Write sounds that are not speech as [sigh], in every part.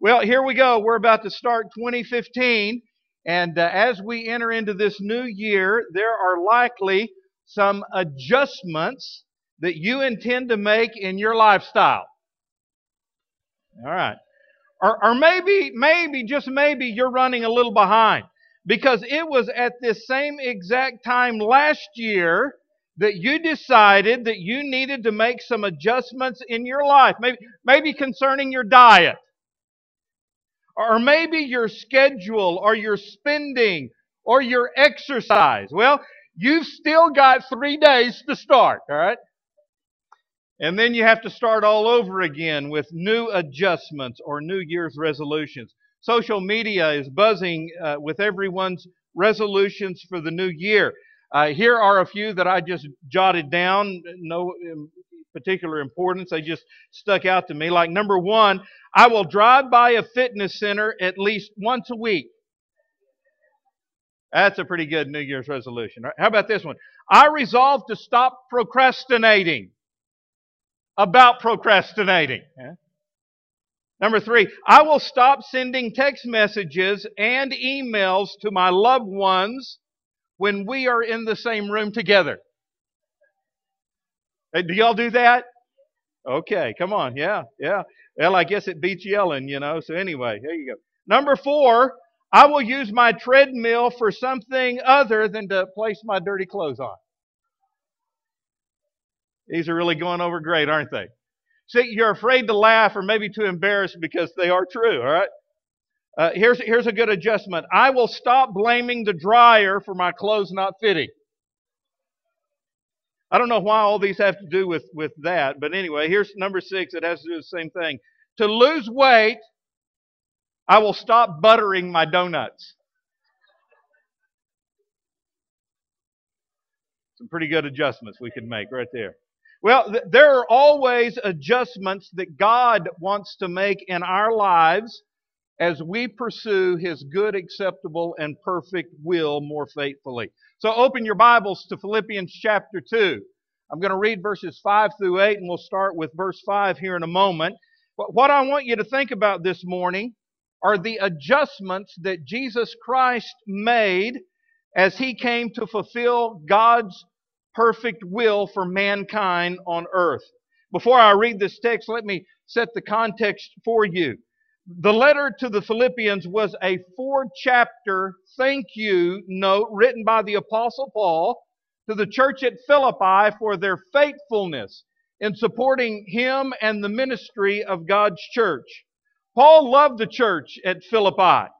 Well, here we go. We're about to start 2015. And uh, as we enter into this new year, there are likely some adjustments that you intend to make in your lifestyle. All right. Or, or maybe, maybe, just maybe you're running a little behind because it was at this same exact time last year that you decided that you needed to make some adjustments in your life, maybe, maybe concerning your diet, or maybe your schedule, or your spending, or your exercise. Well, you've still got three days to start, all right? And then you have to start all over again with new adjustments or New Year's resolutions. Social media is buzzing uh, with everyone's resolutions for the new year. Uh, here are a few that I just jotted down, no particular importance. They just stuck out to me. Like number one, I will drive by a fitness center at least once a week. That's a pretty good New Year's resolution. How about this one? I resolve to stop procrastinating about procrastinating. Number three, I will stop sending text messages and emails to my loved ones when we are in the same room together. Do y'all do that? Okay, come on. Yeah, yeah. Well, I guess it beats yelling, you know. So, anyway, here you go. Number four, I will use my treadmill for something other than to place my dirty clothes on. These are really going over great, aren't they? See, you're afraid to laugh or maybe too embarrassed because they are true, all right? Uh, here's, here's a good adjustment. I will stop blaming the dryer for my clothes not fitting. I don't know why all these have to do with, with that, but anyway, here's number six. It has to do the same thing. To lose weight, I will stop buttering my donuts. Some pretty good adjustments we can make right there. Well, th- there are always adjustments that God wants to make in our lives as we pursue His good, acceptable, and perfect will more faithfully. So open your Bibles to Philippians chapter 2. I'm going to read verses 5 through 8, and we'll start with verse 5 here in a moment. But what I want you to think about this morning are the adjustments that Jesus Christ made as He came to fulfill God's perfect will for mankind on earth. Before I read this text, let me set the context for you. The letter to the Philippians was a four chapter thank you note written by the Apostle Paul to the church at Philippi for their faithfulness in supporting him and the ministry of God's church. Paul loved the church at Philippi,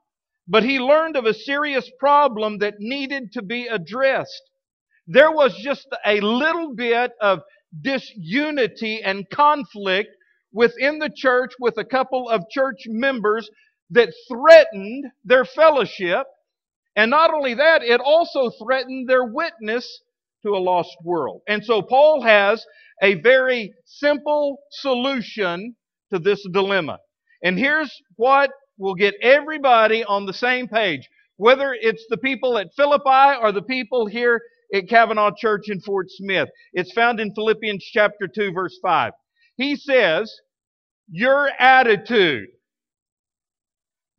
but he learned of a serious problem that needed to be addressed there was just a little bit of disunity and conflict within the church with a couple of church members that threatened their fellowship. And not only that, it also threatened their witness to a lost world. And so Paul has a very simple solution to this dilemma. And here's what will get everybody on the same page, whether it's the people at Philippi or the people here at Cavanaugh Church in Fort Smith. It's found in Philippians chapter 2, verse 5. He says, Your attitude.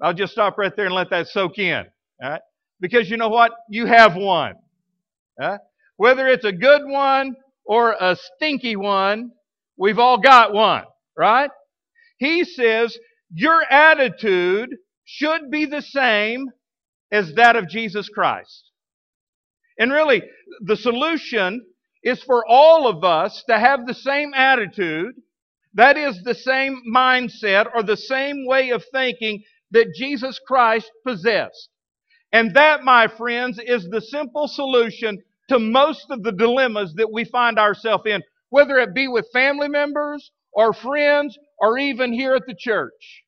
I'll just stop right there and let that soak in. Right? Because you know what? You have one. Whether it's a good one or a stinky one, we've all got one, right? He says, Your attitude should be the same as that of Jesus Christ. And really, the solution is for all of us to have the same attitude, that is, the same mindset or the same way of thinking that Jesus Christ possessed. And that, my friends, is the simple solution to most of the dilemmas that we find ourselves in, whether it be with family members or friends or even here at the church.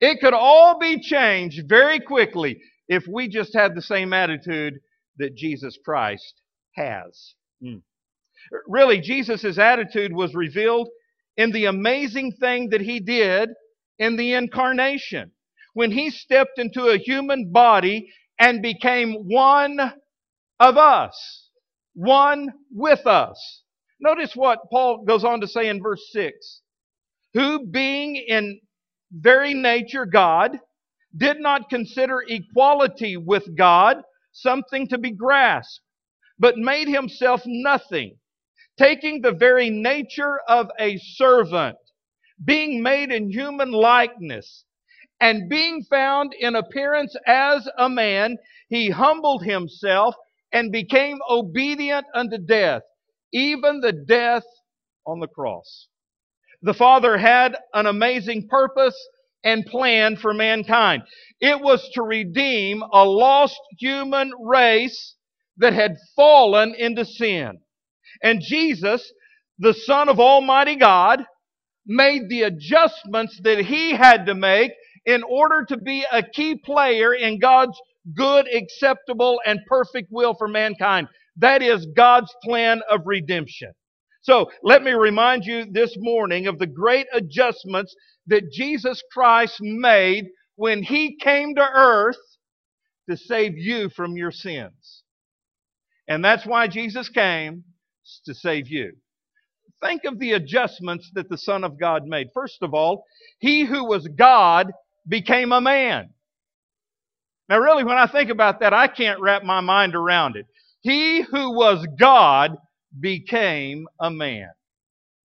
It could all be changed very quickly if we just had the same attitude that Jesus Christ has. Mm. Really, Jesus' attitude was revealed in the amazing thing that he did in the incarnation. When he stepped into a human body and became one of us, one with us. Notice what Paul goes on to say in verse 6 who being in very nature God, did not consider equality with God something to be grasped, but made himself nothing, taking the very nature of a servant, being made in human likeness, and being found in appearance as a man, he humbled himself and became obedient unto death, even the death on the cross. The Father had an amazing purpose and plan for mankind. It was to redeem a lost human race that had fallen into sin. And Jesus, the Son of Almighty God, made the adjustments that he had to make in order to be a key player in God's good, acceptable, and perfect will for mankind. That is God's plan of redemption. So let me remind you this morning of the great adjustments that Jesus Christ made when he came to earth to save you from your sins. And that's why Jesus came to save you. Think of the adjustments that the Son of God made. First of all, he who was God became a man. Now, really, when I think about that, I can't wrap my mind around it. He who was God became a man.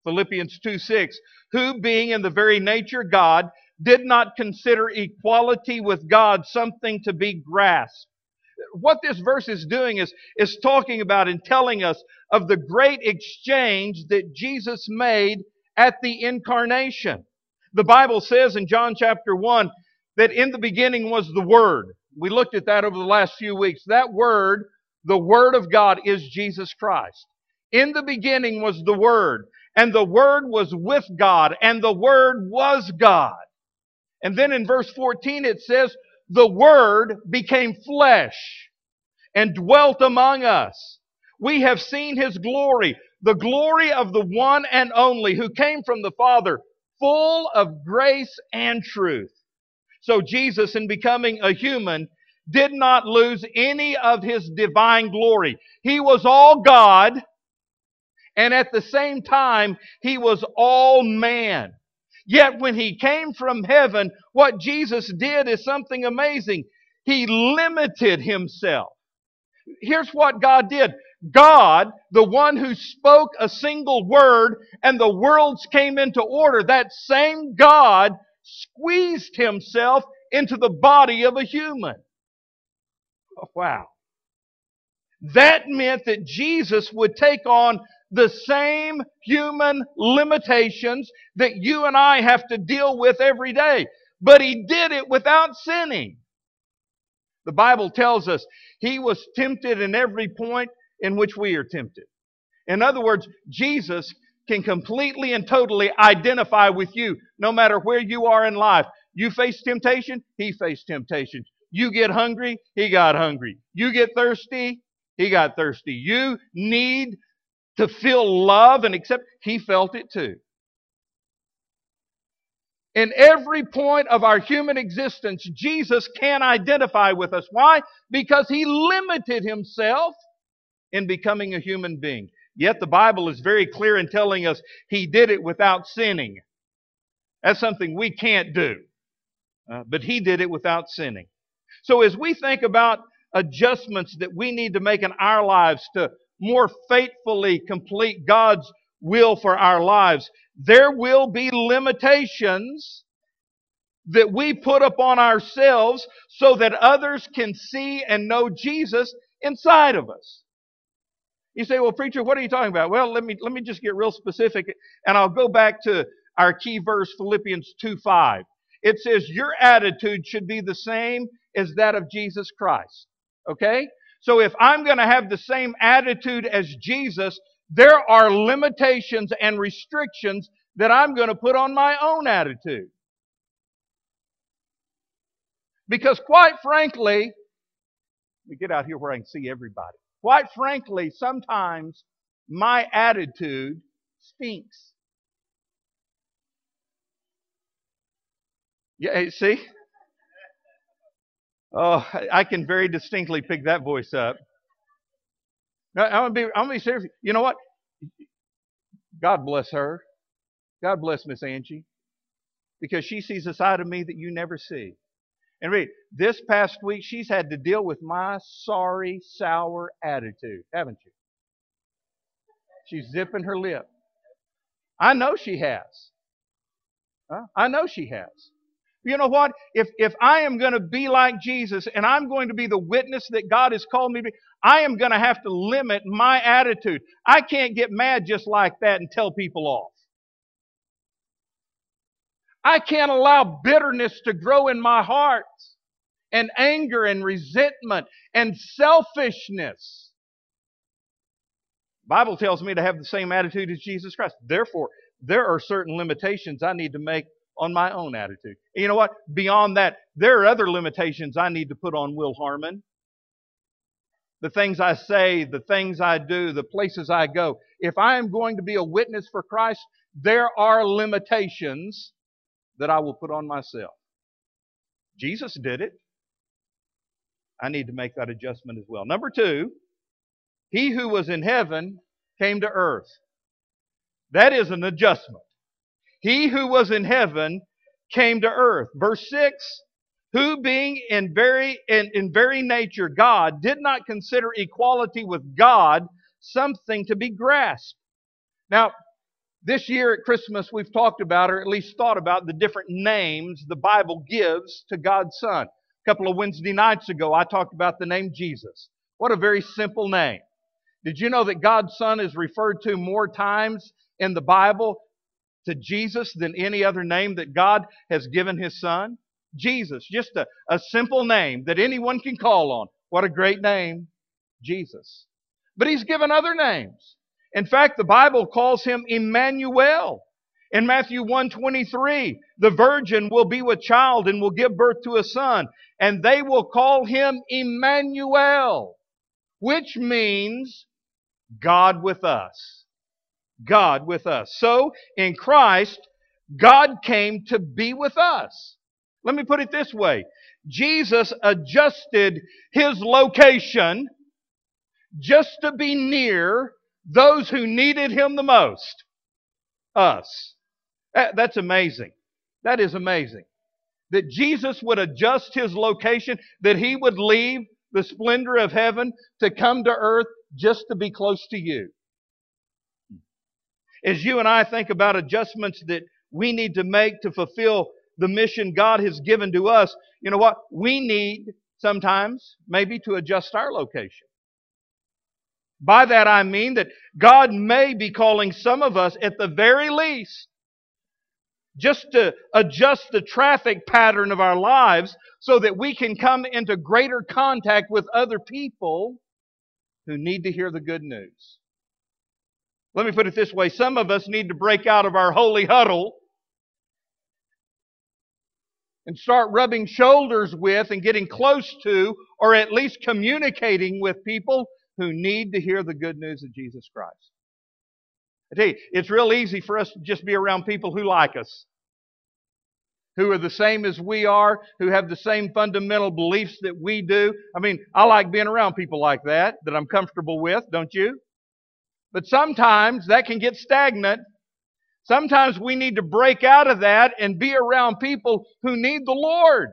Philippians 2 6, who being in the very nature God, did not consider equality with God something to be grasped. What this verse is doing is, is talking about and telling us of the great exchange that Jesus made at the incarnation. The Bible says in John chapter 1 that in the beginning was the Word. We looked at that over the last few weeks. That Word, the Word of God, is Jesus Christ. In the beginning was the Word, and the Word was with God, and the Word was God. And then in verse 14 it says, the Word became flesh and dwelt among us. We have seen His glory, the glory of the one and only who came from the Father, full of grace and truth. So Jesus, in becoming a human, did not lose any of his divine glory. He was all God, and at the same time, he was all man. Yet when he came from heaven, what Jesus did is something amazing. He limited himself. Here's what God did. God, the one who spoke a single word and the worlds came into order, that same God squeezed himself into the body of a human. Oh, wow. That meant that Jesus would take on the same human limitations that you and I have to deal with every day. But he did it without sinning. The Bible tells us he was tempted in every point in which we are tempted. In other words, Jesus can completely and totally identify with you no matter where you are in life. You face temptation, he faced temptation. You get hungry, he got hungry. You get thirsty, he got thirsty. You need to feel love and accept, he felt it too. In every point of our human existence, Jesus can identify with us. Why? Because he limited himself in becoming a human being. Yet the Bible is very clear in telling us he did it without sinning. That's something we can't do. Uh, but he did it without sinning. So as we think about adjustments that we need to make in our lives to more faithfully complete God's will for our lives, there will be limitations that we put upon ourselves so that others can see and know Jesus inside of us. You say, well, preacher, what are you talking about? Well, let me, let me just get real specific and I'll go back to our key verse, Philippians 2 5. It says, Your attitude should be the same as that of Jesus Christ. Okay? So if I'm going to have the same attitude as Jesus, there are limitations and restrictions that I'm going to put on my own attitude. Because quite frankly, let me get out here where I can see everybody. Quite frankly, sometimes my attitude stinks. Yeah, see? Oh, I can very distinctly pick that voice up. I'm gonna be, I'm gonna be serious. You know what? God bless her. God bless Miss Angie. because she sees a side of me that you never see. And read, this past week she's had to deal with my sorry, sour attitude, haven't you? She's zipping her lip. I know she has. Huh? I know she has. You know what? If, if I am going to be like Jesus and I'm going to be the witness that God has called me to be, I am going to have to limit my attitude. I can't get mad just like that and tell people off. I can't allow bitterness to grow in my heart and anger and resentment and selfishness. Bible tells me to have the same attitude as Jesus Christ. Therefore, there are certain limitations I need to make on my own attitude. And you know what? Beyond that, there are other limitations I need to put on Will Harmon. The things I say, the things I do, the places I go. If I am going to be a witness for Christ, there are limitations that I will put on myself. Jesus did it. I need to make that adjustment as well. Number two, he who was in heaven came to earth. That is an adjustment. He who was in heaven came to earth. Verse 6 Who being in very, in, in very nature God, did not consider equality with God something to be grasped. Now, this year at Christmas, we've talked about, or at least thought about, the different names the Bible gives to God's Son. A couple of Wednesday nights ago, I talked about the name Jesus. What a very simple name. Did you know that God's Son is referred to more times in the Bible to Jesus than any other name that God has given His Son? Jesus, just a, a simple name that anyone can call on. What a great name, Jesus. But He's given other names. In fact, the Bible calls Him Emmanuel. In Matthew 1:23, the virgin will be with child and will give birth to a son, and they will call him Emmanuel, which means God with us. God with us. So, in Christ, God came to be with us. Let me put it this way. Jesus adjusted his location just to be near those who needed him the most. Us. That's amazing. That is amazing. That Jesus would adjust his location, that he would leave the splendor of heaven to come to earth just to be close to you. As you and I think about adjustments that we need to make to fulfill the mission God has given to us, you know what? We need sometimes maybe to adjust our location. By that I mean that God may be calling some of us at the very least just to adjust the traffic pattern of our lives so that we can come into greater contact with other people who need to hear the good news. Let me put it this way some of us need to break out of our holy huddle and start rubbing shoulders with and getting close to, or at least communicating with people who need to hear the good news of Jesus Christ. I tell you, it's real easy for us to just be around people who like us, who are the same as we are, who have the same fundamental beliefs that we do. I mean, I like being around people like that, that I'm comfortable with, don't you? But sometimes that can get stagnant. Sometimes we need to break out of that and be around people who need the Lord.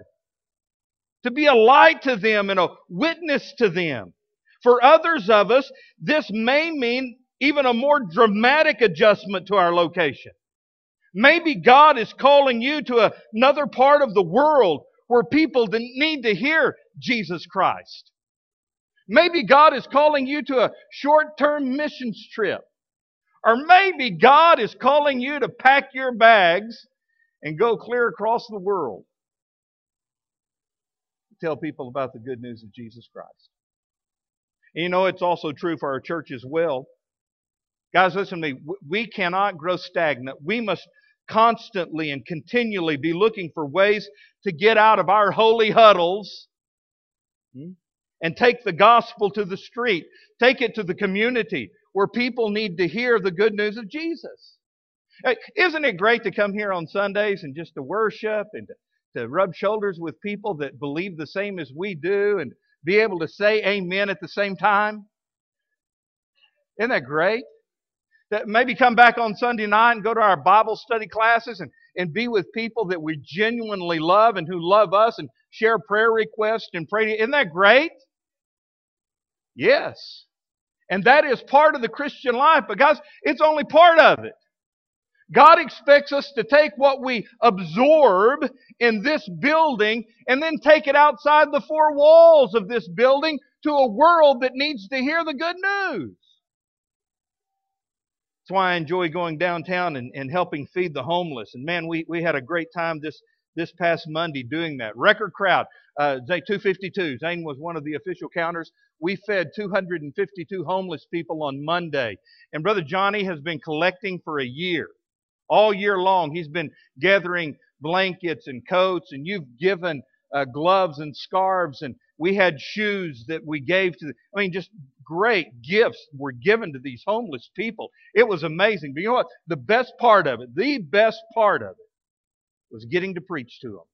To be a light to them and a witness to them. For others of us, this may mean even a more dramatic adjustment to our location. Maybe God is calling you to another part of the world where people need to hear Jesus Christ. Maybe God is calling you to a short term missions trip. Or maybe God is calling you to pack your bags and go clear across the world. to Tell people about the good news of Jesus Christ. And you know, it's also true for our church as well. Guys, listen to me. We cannot grow stagnant. We must constantly and continually be looking for ways to get out of our holy huddles hmm, and take the gospel to the street, take it to the community where people need to hear the good news of Jesus. Isn't it great to come here on Sundays and just to worship and to, to rub shoulders with people that believe the same as we do and be able to say amen at the same time? Isn't that great? That maybe come back on Sunday night and go to our Bible study classes and, and be with people that we genuinely love and who love us and share prayer requests and pray. Isn't that great? Yes. And that is part of the Christian life, but guys, it's only part of it. God expects us to take what we absorb in this building and then take it outside the four walls of this building to a world that needs to hear the good news. That's why I enjoy going downtown and, and helping feed the homeless. And man, we, we had a great time this, this past Monday doing that. Record crowd. Uh, 252. Zane was one of the official counters. We fed 252 homeless people on Monday. And Brother Johnny has been collecting for a year. All year long, he's been gathering blankets and coats, and you've given uh, gloves and scarves, and we had shoes that we gave to. The, I mean, just great gifts were given to these homeless people. It was amazing. But you know what? The best part of it, the best part of it, was getting to preach to them.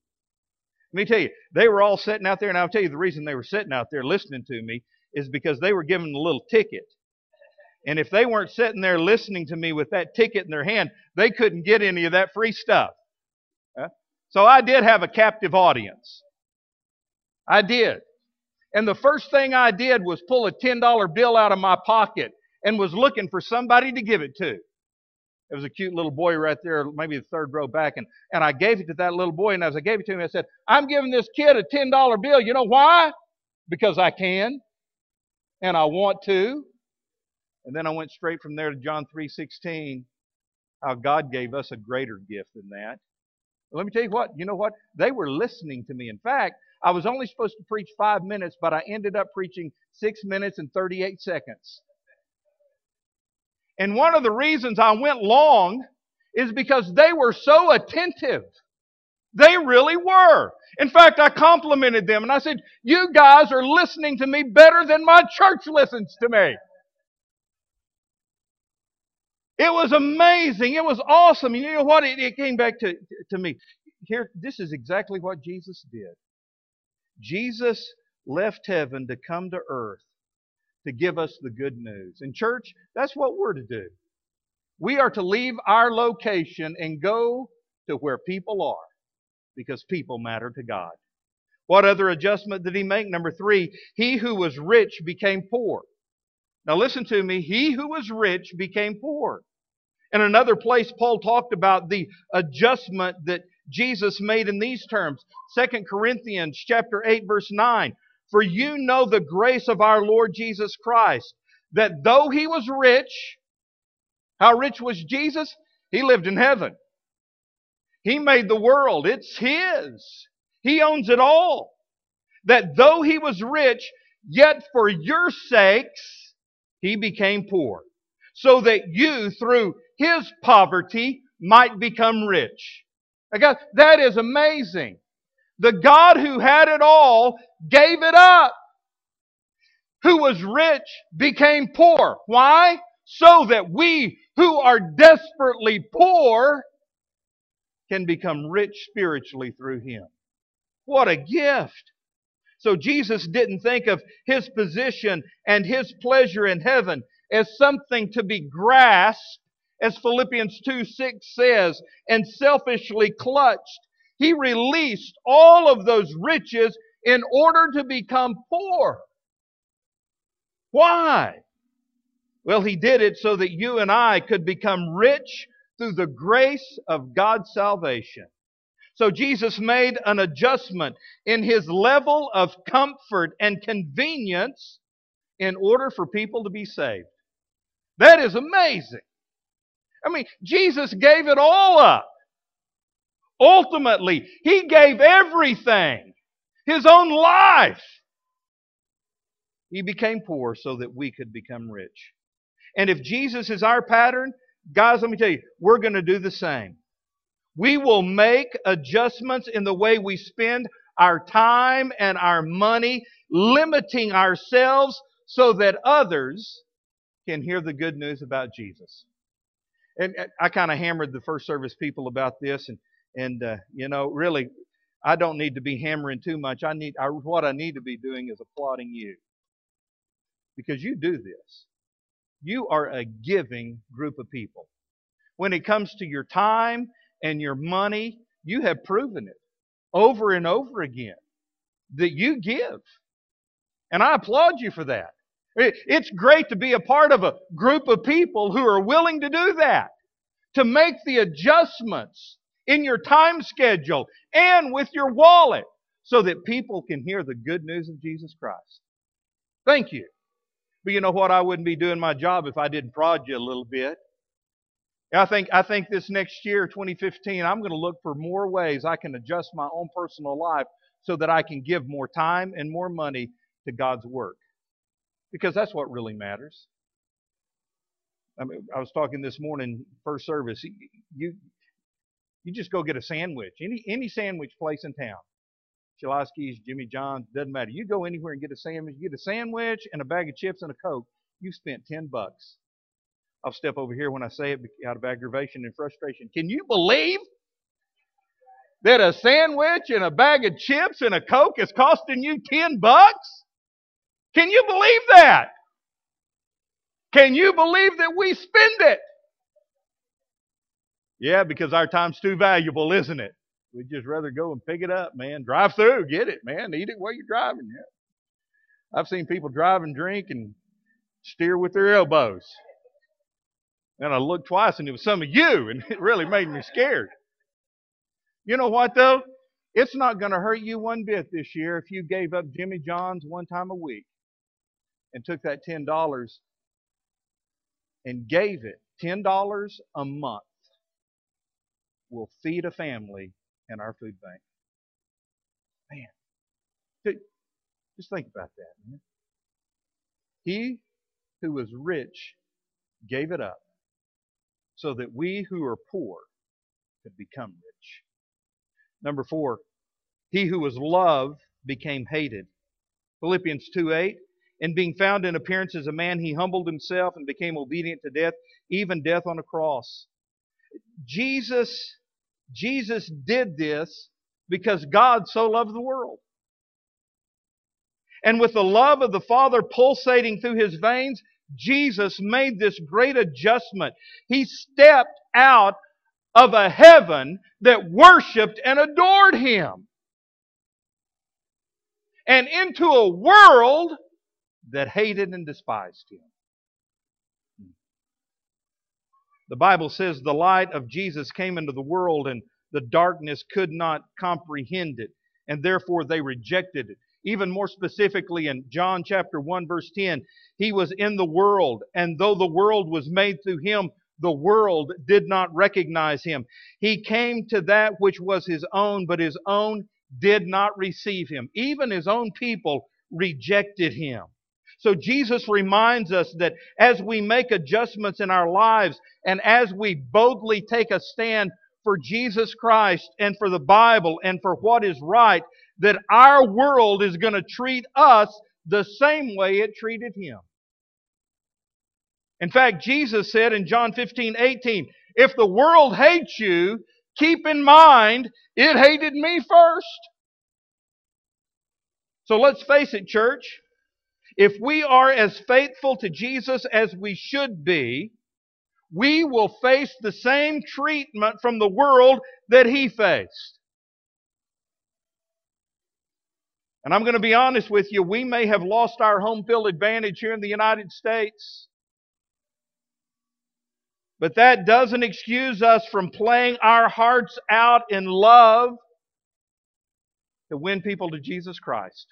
Let me tell you, they were all sitting out there, and I'll tell you the reason they were sitting out there listening to me is because they were given a little ticket. And if they weren't sitting there listening to me with that ticket in their hand, they couldn't get any of that free stuff. So I did have a captive audience. I did. And the first thing I did was pull a $10 bill out of my pocket and was looking for somebody to give it to. There was a cute little boy right there, maybe the third row back, and, and I gave it to that little boy, and as I gave it to him, I said, I'm giving this kid a $10 bill. You know why? Because I can, and I want to. And then I went straight from there to John 3.16, how God gave us a greater gift than that. Let me tell you what, you know what? They were listening to me. In fact, I was only supposed to preach five minutes, but I ended up preaching six minutes and 38 seconds. And one of the reasons I went long is because they were so attentive. They really were. In fact, I complimented them and I said, You guys are listening to me better than my church listens to me. It was amazing. It was awesome. You know what? It, it came back to, to me. Here, this is exactly what Jesus did. Jesus left heaven to come to earth to give us the good news. And, church, that's what we're to do. We are to leave our location and go to where people are because people matter to God. What other adjustment did he make? Number three, he who was rich became poor. Now listen to me. He who was rich became poor. In another place, Paul talked about the adjustment that Jesus made in these terms. 2 Corinthians chapter 8 verse 9. For you know the grace of our Lord Jesus Christ, that though he was rich, how rich was Jesus? He lived in heaven. He made the world. It's his. He owns it all. That though he was rich, yet for your sakes, he became poor. So that you, through his poverty, might become rich. That is amazing. The God who had it all gave it up. Who was rich became poor. Why? So that we who are desperately poor can become rich spiritually through Him. What a gift! So Jesus didn't think of His position and His pleasure in heaven as something to be grasped, as Philippians 2 6 says, and selfishly clutched. He released all of those riches in order to become poor. Why? Well, He did it so that you and I could become rich through the grace of God's salvation. So Jesus made an adjustment in His level of comfort and convenience in order for people to be saved. That is amazing. I mean, Jesus gave it all up. Ultimately, He gave everything, His own life. He became poor so that we could become rich. And if Jesus is our pattern, guys, let me tell you, we're going to do the same. We will make adjustments in the way we spend our time and our money, limiting ourselves so that others can hear the good news about Jesus. And I kind of hammered the first service people about this, and and, uh, you know, really, I don't need to be hammering too much. I need, I, what I need to be doing is applauding you. Because you do this. You are a giving group of people. When it comes to your time and your money, you have proven it over and over again that you give. And I applaud you for that. It's great to be a part of a group of people who are willing to do that, to make the adjustments in your time schedule and with your wallet so that people can hear the good news of Jesus Christ. Thank you. But you know what? I wouldn't be doing my job if I didn't prod you a little bit. I think, I think this next year, 2015, I'm going to look for more ways I can adjust my own personal life so that I can give more time and more money to God's work. Because that's what really matters. I, mean, I was talking this morning, first service. You, you just go get a sandwich, any, any sandwich place in town. Schlotzsky's, Jimmy John's, doesn't matter. You go anywhere and get a sandwich. You get a sandwich and a bag of chips and a Coke. You spent 10 bucks. I'll step over here when I say it out of aggravation and frustration. Can you believe that a sandwich and a bag of chips and a Coke is costing you 10 bucks? Can you believe that? Can you believe that we spend it? Yeah, because our time's too valuable, isn't it? We'd just rather go and pick it up, man. Drive through, get it, man. Eat it while you're driving. Yeah. I've seen people drive and drink and steer with their elbows. And I looked twice and it was some of you, and [laughs] it really made me scared. You know what, though? It's not going to hurt you one bit this year if you gave up Jimmy John's one time a week and took that $10 and gave it $10 a month will feed a family in our food bank. Man, just think about that. Man. He who was rich gave it up so that we who are poor could become rich. Number four, he who was loved became hated. Philippians 2 8. And being found in appearance as a man, he humbled himself and became obedient to death, even death on a cross. Jesus, Jesus did this because God so loved the world. And with the love of the Father pulsating through his veins, Jesus made this great adjustment. He stepped out of a heaven that worshiped and adored him and into a world that hated and despised him. The Bible says the light of Jesus came into the world and the darkness could not comprehend it, and therefore they rejected it. Even more specifically in John chapter 1 verse 10, he was in the world, and though the world was made through him, the world did not recognize him. He came to that which was his own, but his own did not receive him. Even his own people rejected him. So Jesus reminds us that as we make adjustments in our lives and as we boldly take a stand for Jesus Christ and for the Bible and for what is right, that our world is going to treat us the same way it treated him. In fact, Jesus said in John 15, 18, if the world hates you, keep in mind it hated me first. So let's face it, church. If we are as faithful to Jesus as we should be, we will face the same treatment from the world that he faced. And I'm going to be honest with you, we may have lost our home field advantage here in the United States. But that doesn't excuse us from playing our hearts out in love to win people to Jesus Christ.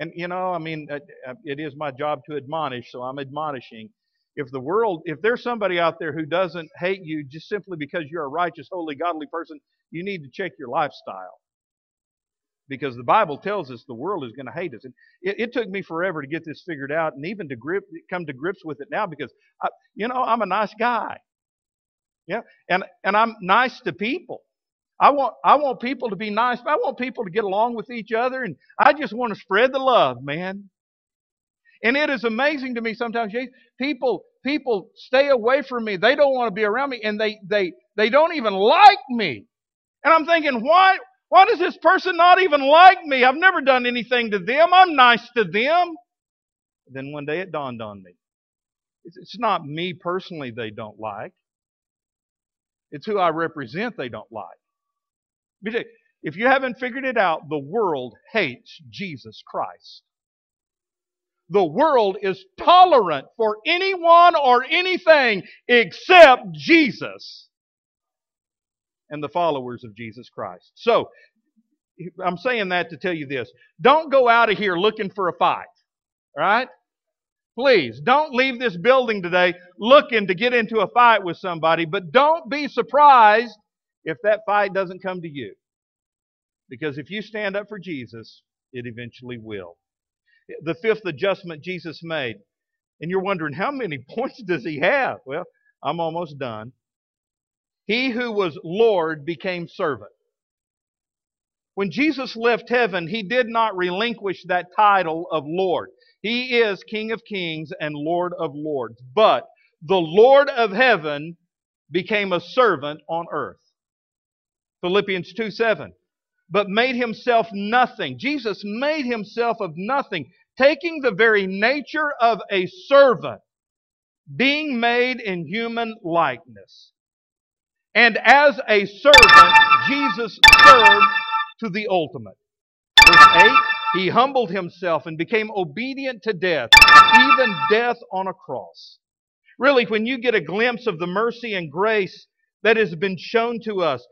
And, you know, I mean, uh, uh, it is my job to admonish, so I'm admonishing. If the world, if there's somebody out there who doesn't hate you just simply because you're a righteous, holy, godly person, you need to check your lifestyle. Because the Bible tells us the world is going to hate us. And it, it, took me forever to get this figured out and even to grip, come to grips with it now because, I, you know, I'm a nice guy. Yeah. And, and I'm nice to people. I want, I want people to be nice. I want people to get along with each other. And I just want to spread the love, man. And it is amazing to me sometimes, people, people stay away from me. They don't want to be around me and they, they, they don't even like me. And I'm thinking, why, why does this person not even like me? I've never done anything to them. I'm nice to them. Then one day it dawned on me. It's not me personally they don't like. It's who I represent they don't like. If you haven't figured it out, the world hates Jesus Christ. The world is tolerant for anyone or anything except Jesus and the followers of Jesus Christ. So, I'm saying that to tell you this. Don't go out of here looking for a fight. right? Please, don't leave this building today looking to get into a fight with somebody, but don't be surprised if that fight doesn't come to you. Because if you stand up for Jesus, it eventually will. The fifth adjustment Jesus made, and you're wondering, how many [laughs] points does he have? Well, I'm almost done. He who was Lord became servant. When Jesus left heaven, he did not relinquish that title of Lord. He is King of kings and Lord of lords. But the Lord of heaven became a servant on earth. Philippians 2 7. But made himself nothing. Jesus made himself of nothing, taking the very nature of a servant, being made in human likeness. And as a servant, Jesus served to the ultimate. Verse 8 He humbled himself and became obedient to death, even death on a cross. Really, when you get a glimpse of the mercy and grace that has been shown to us,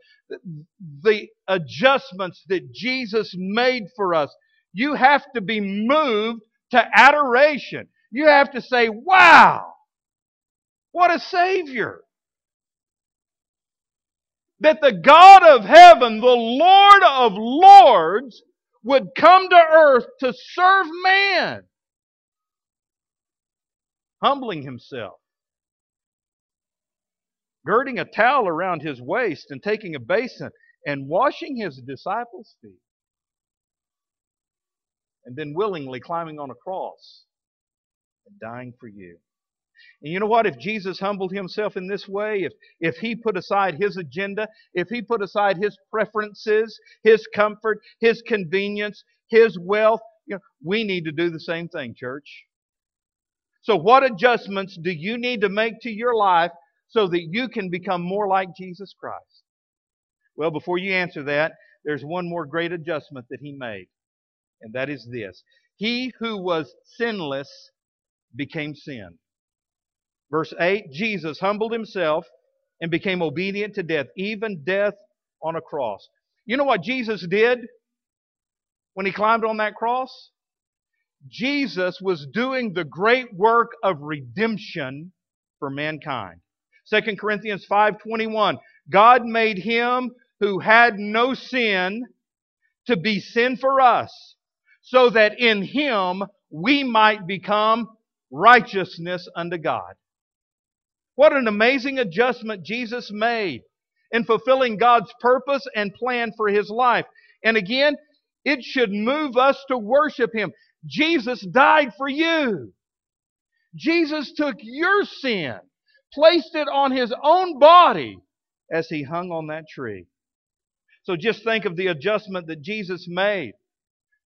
the adjustments that Jesus made for us, you have to be moved to adoration. You have to say, Wow, what a Savior! that the God of heaven, the Lord of lords, would come to earth to serve man, humbling himself, girding a towel around his waist and taking a basin and washing his disciples' feet, and then willingly climbing on a cross and dying for you. And you know what? If Jesus humbled himself in this way, if, if he put aside his agenda, if he put aside his preferences, his comfort, his convenience, his wealth, you know, we need to do the same thing, church. So, what adjustments do you need to make to your life so that you can become more like Jesus Christ? Well, before you answer that, there's one more great adjustment that he made, and that is this He who was sinless became sin. Verse 8 Jesus humbled himself and became obedient to death, even death on a cross. You know what Jesus did when he climbed on that cross? Jesus was doing the great work of redemption for mankind. 2 Corinthians 5:21 God made him who had no sin to be sin for us so that in him we might become righteousness unto God. What an amazing adjustment Jesus made in fulfilling God's purpose and plan for his life. And again, it should move us to worship him. Jesus died for you. Jesus took your sin, placed it on his own body as he hung on that tree. So just think of the adjustment that Jesus made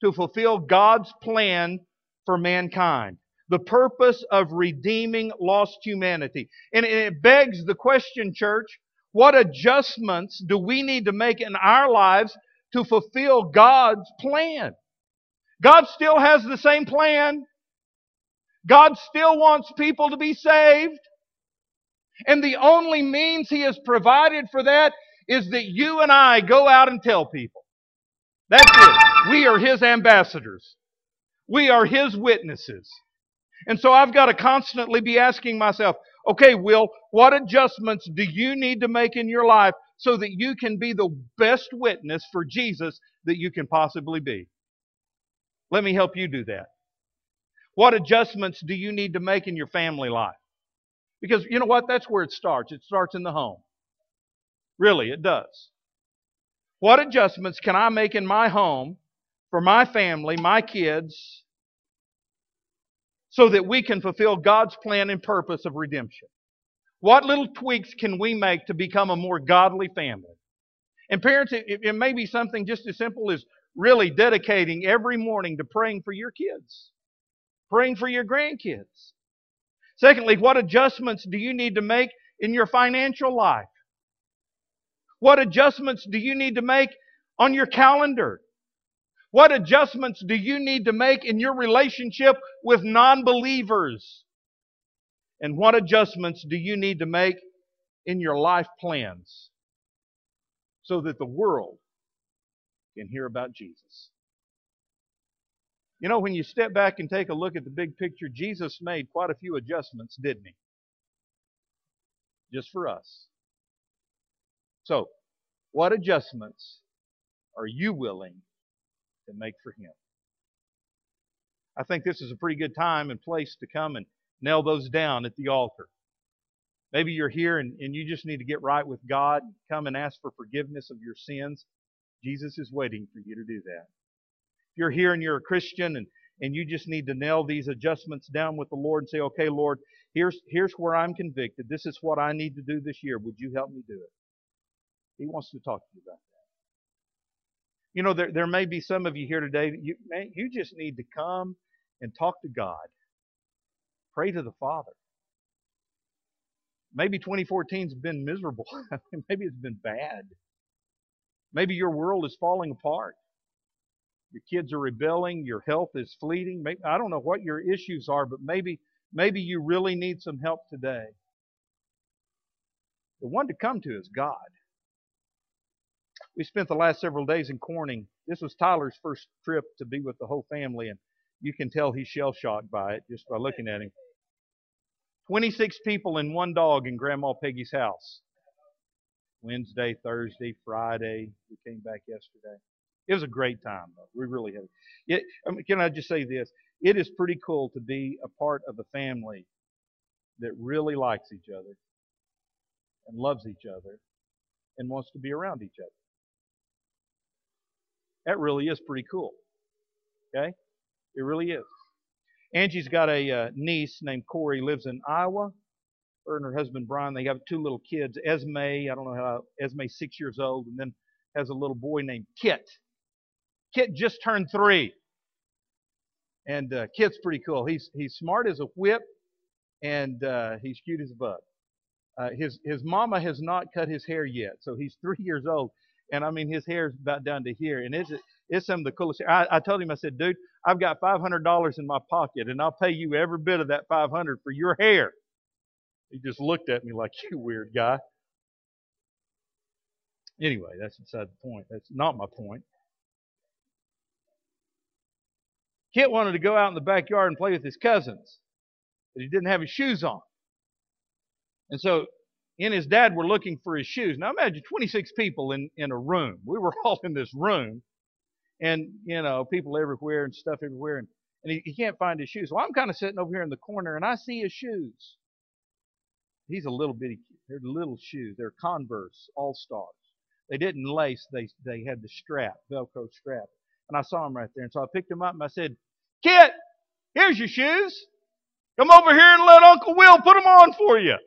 to fulfill God's plan for mankind the purpose of redeeming lost humanity. And it begs the question, church, what adjustments do we need to make in our lives to fulfill God's plan? God still has the same plan. God still wants people to be saved. And the only means He has provided for that is that you and I go out and tell people. That's it. We are His ambassadors. We are His witnesses. And so I've got to constantly be asking myself, okay, Will, what adjustments do you need to make in your life so that you can be the best witness for Jesus that you can possibly be? Let me help you do that. What adjustments do you need to make in your family life? Because you know what? That's where it starts. It starts in the home. Really, it does. What adjustments can I make in my home for my family, my kids, so that we can fulfill God's plan and purpose of redemption? What little tweaks can we make to become a more godly family? And parents, it, it, may be something just as simple as really dedicating every morning to praying for your kids, praying for your grandkids. Secondly, what adjustments do you need to make in your financial life? What adjustments do you need to make on your calendar? What adjustments do you need to make in your relationship with non believers? And what adjustments do you need to make in your life plans so that the world can hear about Jesus? You know, when you step back and take a look at the big picture, Jesus made quite a few adjustments, didn't he? Just for us. So, what adjustments are you willing to make for Him? I think this is a pretty good time and place to come and nail those down at the altar. Maybe you're here and, and you just need to get right with God, come and ask for forgiveness of your sins. Jesus is waiting for you to do that. If you're here and you're a Christian and, and you just need to nail these adjustments down with the Lord and say, okay, Lord, here's, here's where I'm convicted. This is what I need to do this year. Would you help me do it? He wants to talk to you about that. You know, there, there may be some of you here today that you, man, you just need to come and talk to God. Pray to the Father. Maybe 2014's been miserable. [laughs] Maybe it's been bad. Maybe your world is falling apart. Your kids are rebelling. Your health is fleeting. Maybe, I don't know what your issues are, but maybe maybe you really need some help today. The one to come to is God. We spent the last several days in Corning. This was Tyler's first trip to be with the whole family, and you can tell he's shell shocked by it just by looking at him. 26 people and one dog in Grandma Peggy's house. Wednesday, Thursday, Friday. We came back yesterday. It was a great time, though. We really had it. I mean, can I just say this? It is pretty cool to be a part of a family that really likes each other and loves each other and wants to be around each other. That really is pretty cool. Okay? It really is. Angie's got a uh, niece named Corey, lives in Iowa. Her and her husband Brian, they have two little kids. Esme, I don't know how, Esme's six years old, and then has a little boy named Kit. Kit just turned three. And uh, Kit's pretty cool. He's he's smart as a whip, and uh, he's cute as a bug. Uh, his his mama has not cut his hair yet, so he's [laughs] three years old, and I mean his hair's about down to here, and it's it's some of the coolest. I, I told him, I said, dude, I've got five hundred dollars in my pocket, and I'll pay you every bit of that five hundred for your hair. He just looked at me like [laughs] you weird guy. Anyway, that's beside the point. That's not my point. Kit wanted to go out in the backyard and play with his cousins, but he didn't have his shoes on. And so he and his dad were looking for his shoes. Now imagine 26 people in, in a room. We were [laughs] all in this room, and you know, people everywhere and stuff everywhere, and, and he, he can't find his shoes. Well, I'm kind of sitting over here in the corner, and I see his shoes. He's a little bitty kid. They're little shoes. They're Converse All Stars. They didn't lace. They they had the strap, Velcro strap. And I saw him right there. And so I picked him up and I said, Kit, here's your shoes. Come over here and let Uncle Will put them on for you.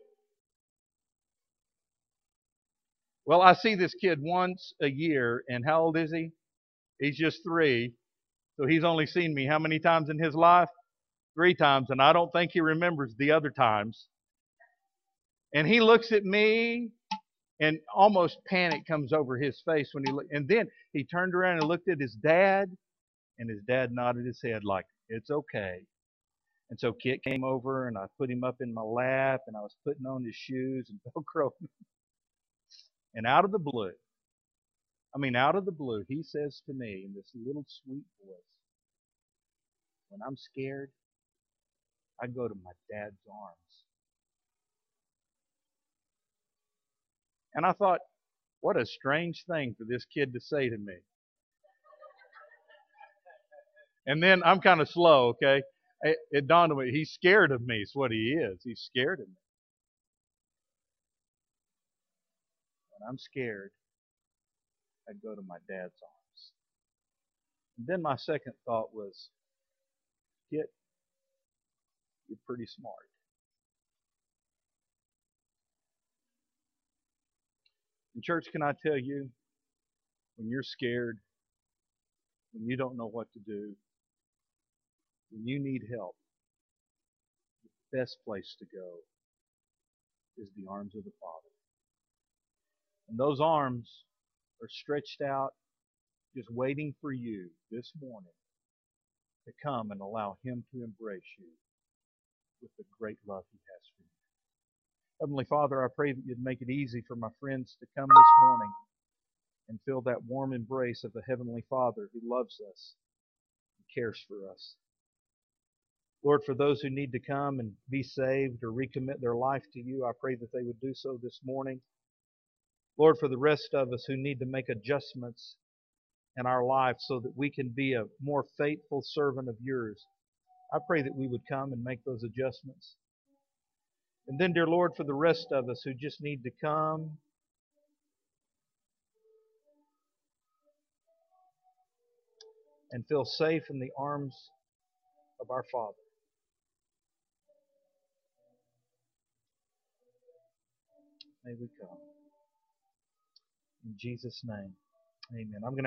Well, I see this kid once a year, and how old is he? He's just three. So he's only seen me how many times in his life? Three times, and I don't think he remembers the other times. And he looks at me and almost panic comes over his face when he looked. And then he turned around and looked at his dad, and his dad nodded his head like, it's okay. And so Kit came over, and I put him up in my lap, and I was putting on his shoes and [laughs] Velcro. and out of the blue, I mean, out of the blue, he says to me in this little sweet voice, when I'm scared, I go to my dad's arms. And I thought, what a strange thing for this kid to say to me. And then I'm kind of slow, okay? It, it dawned on me, he's scared of me, is what he is. He's scared of me. When I'm scared, I go to my dad's arms. And then my second thought was, Kit, you're pretty smart. And, church, can I tell you, when you're scared, when you don't know what to do, when you need help, the best place to go is the arms of the Father. And those arms are stretched out, just waiting for you this morning to come and allow Him to embrace you with the great love He has for you. Heavenly Father, I pray that you'd make it easy for my friends to come this morning and feel that warm embrace of the Heavenly Father who loves us and cares for us. Lord, for those who need to come and be saved or recommit their life to you, I pray that they would do so this morning. Lord, for the rest of us who need to make adjustments in our life so that we can be a more faithful servant of yours, I pray that we would come and make those adjustments. And then, dear Lord, for the rest of us who just need to come and feel safe in the arms of our Father. May we come. In Jesus' name, amen. I'm going to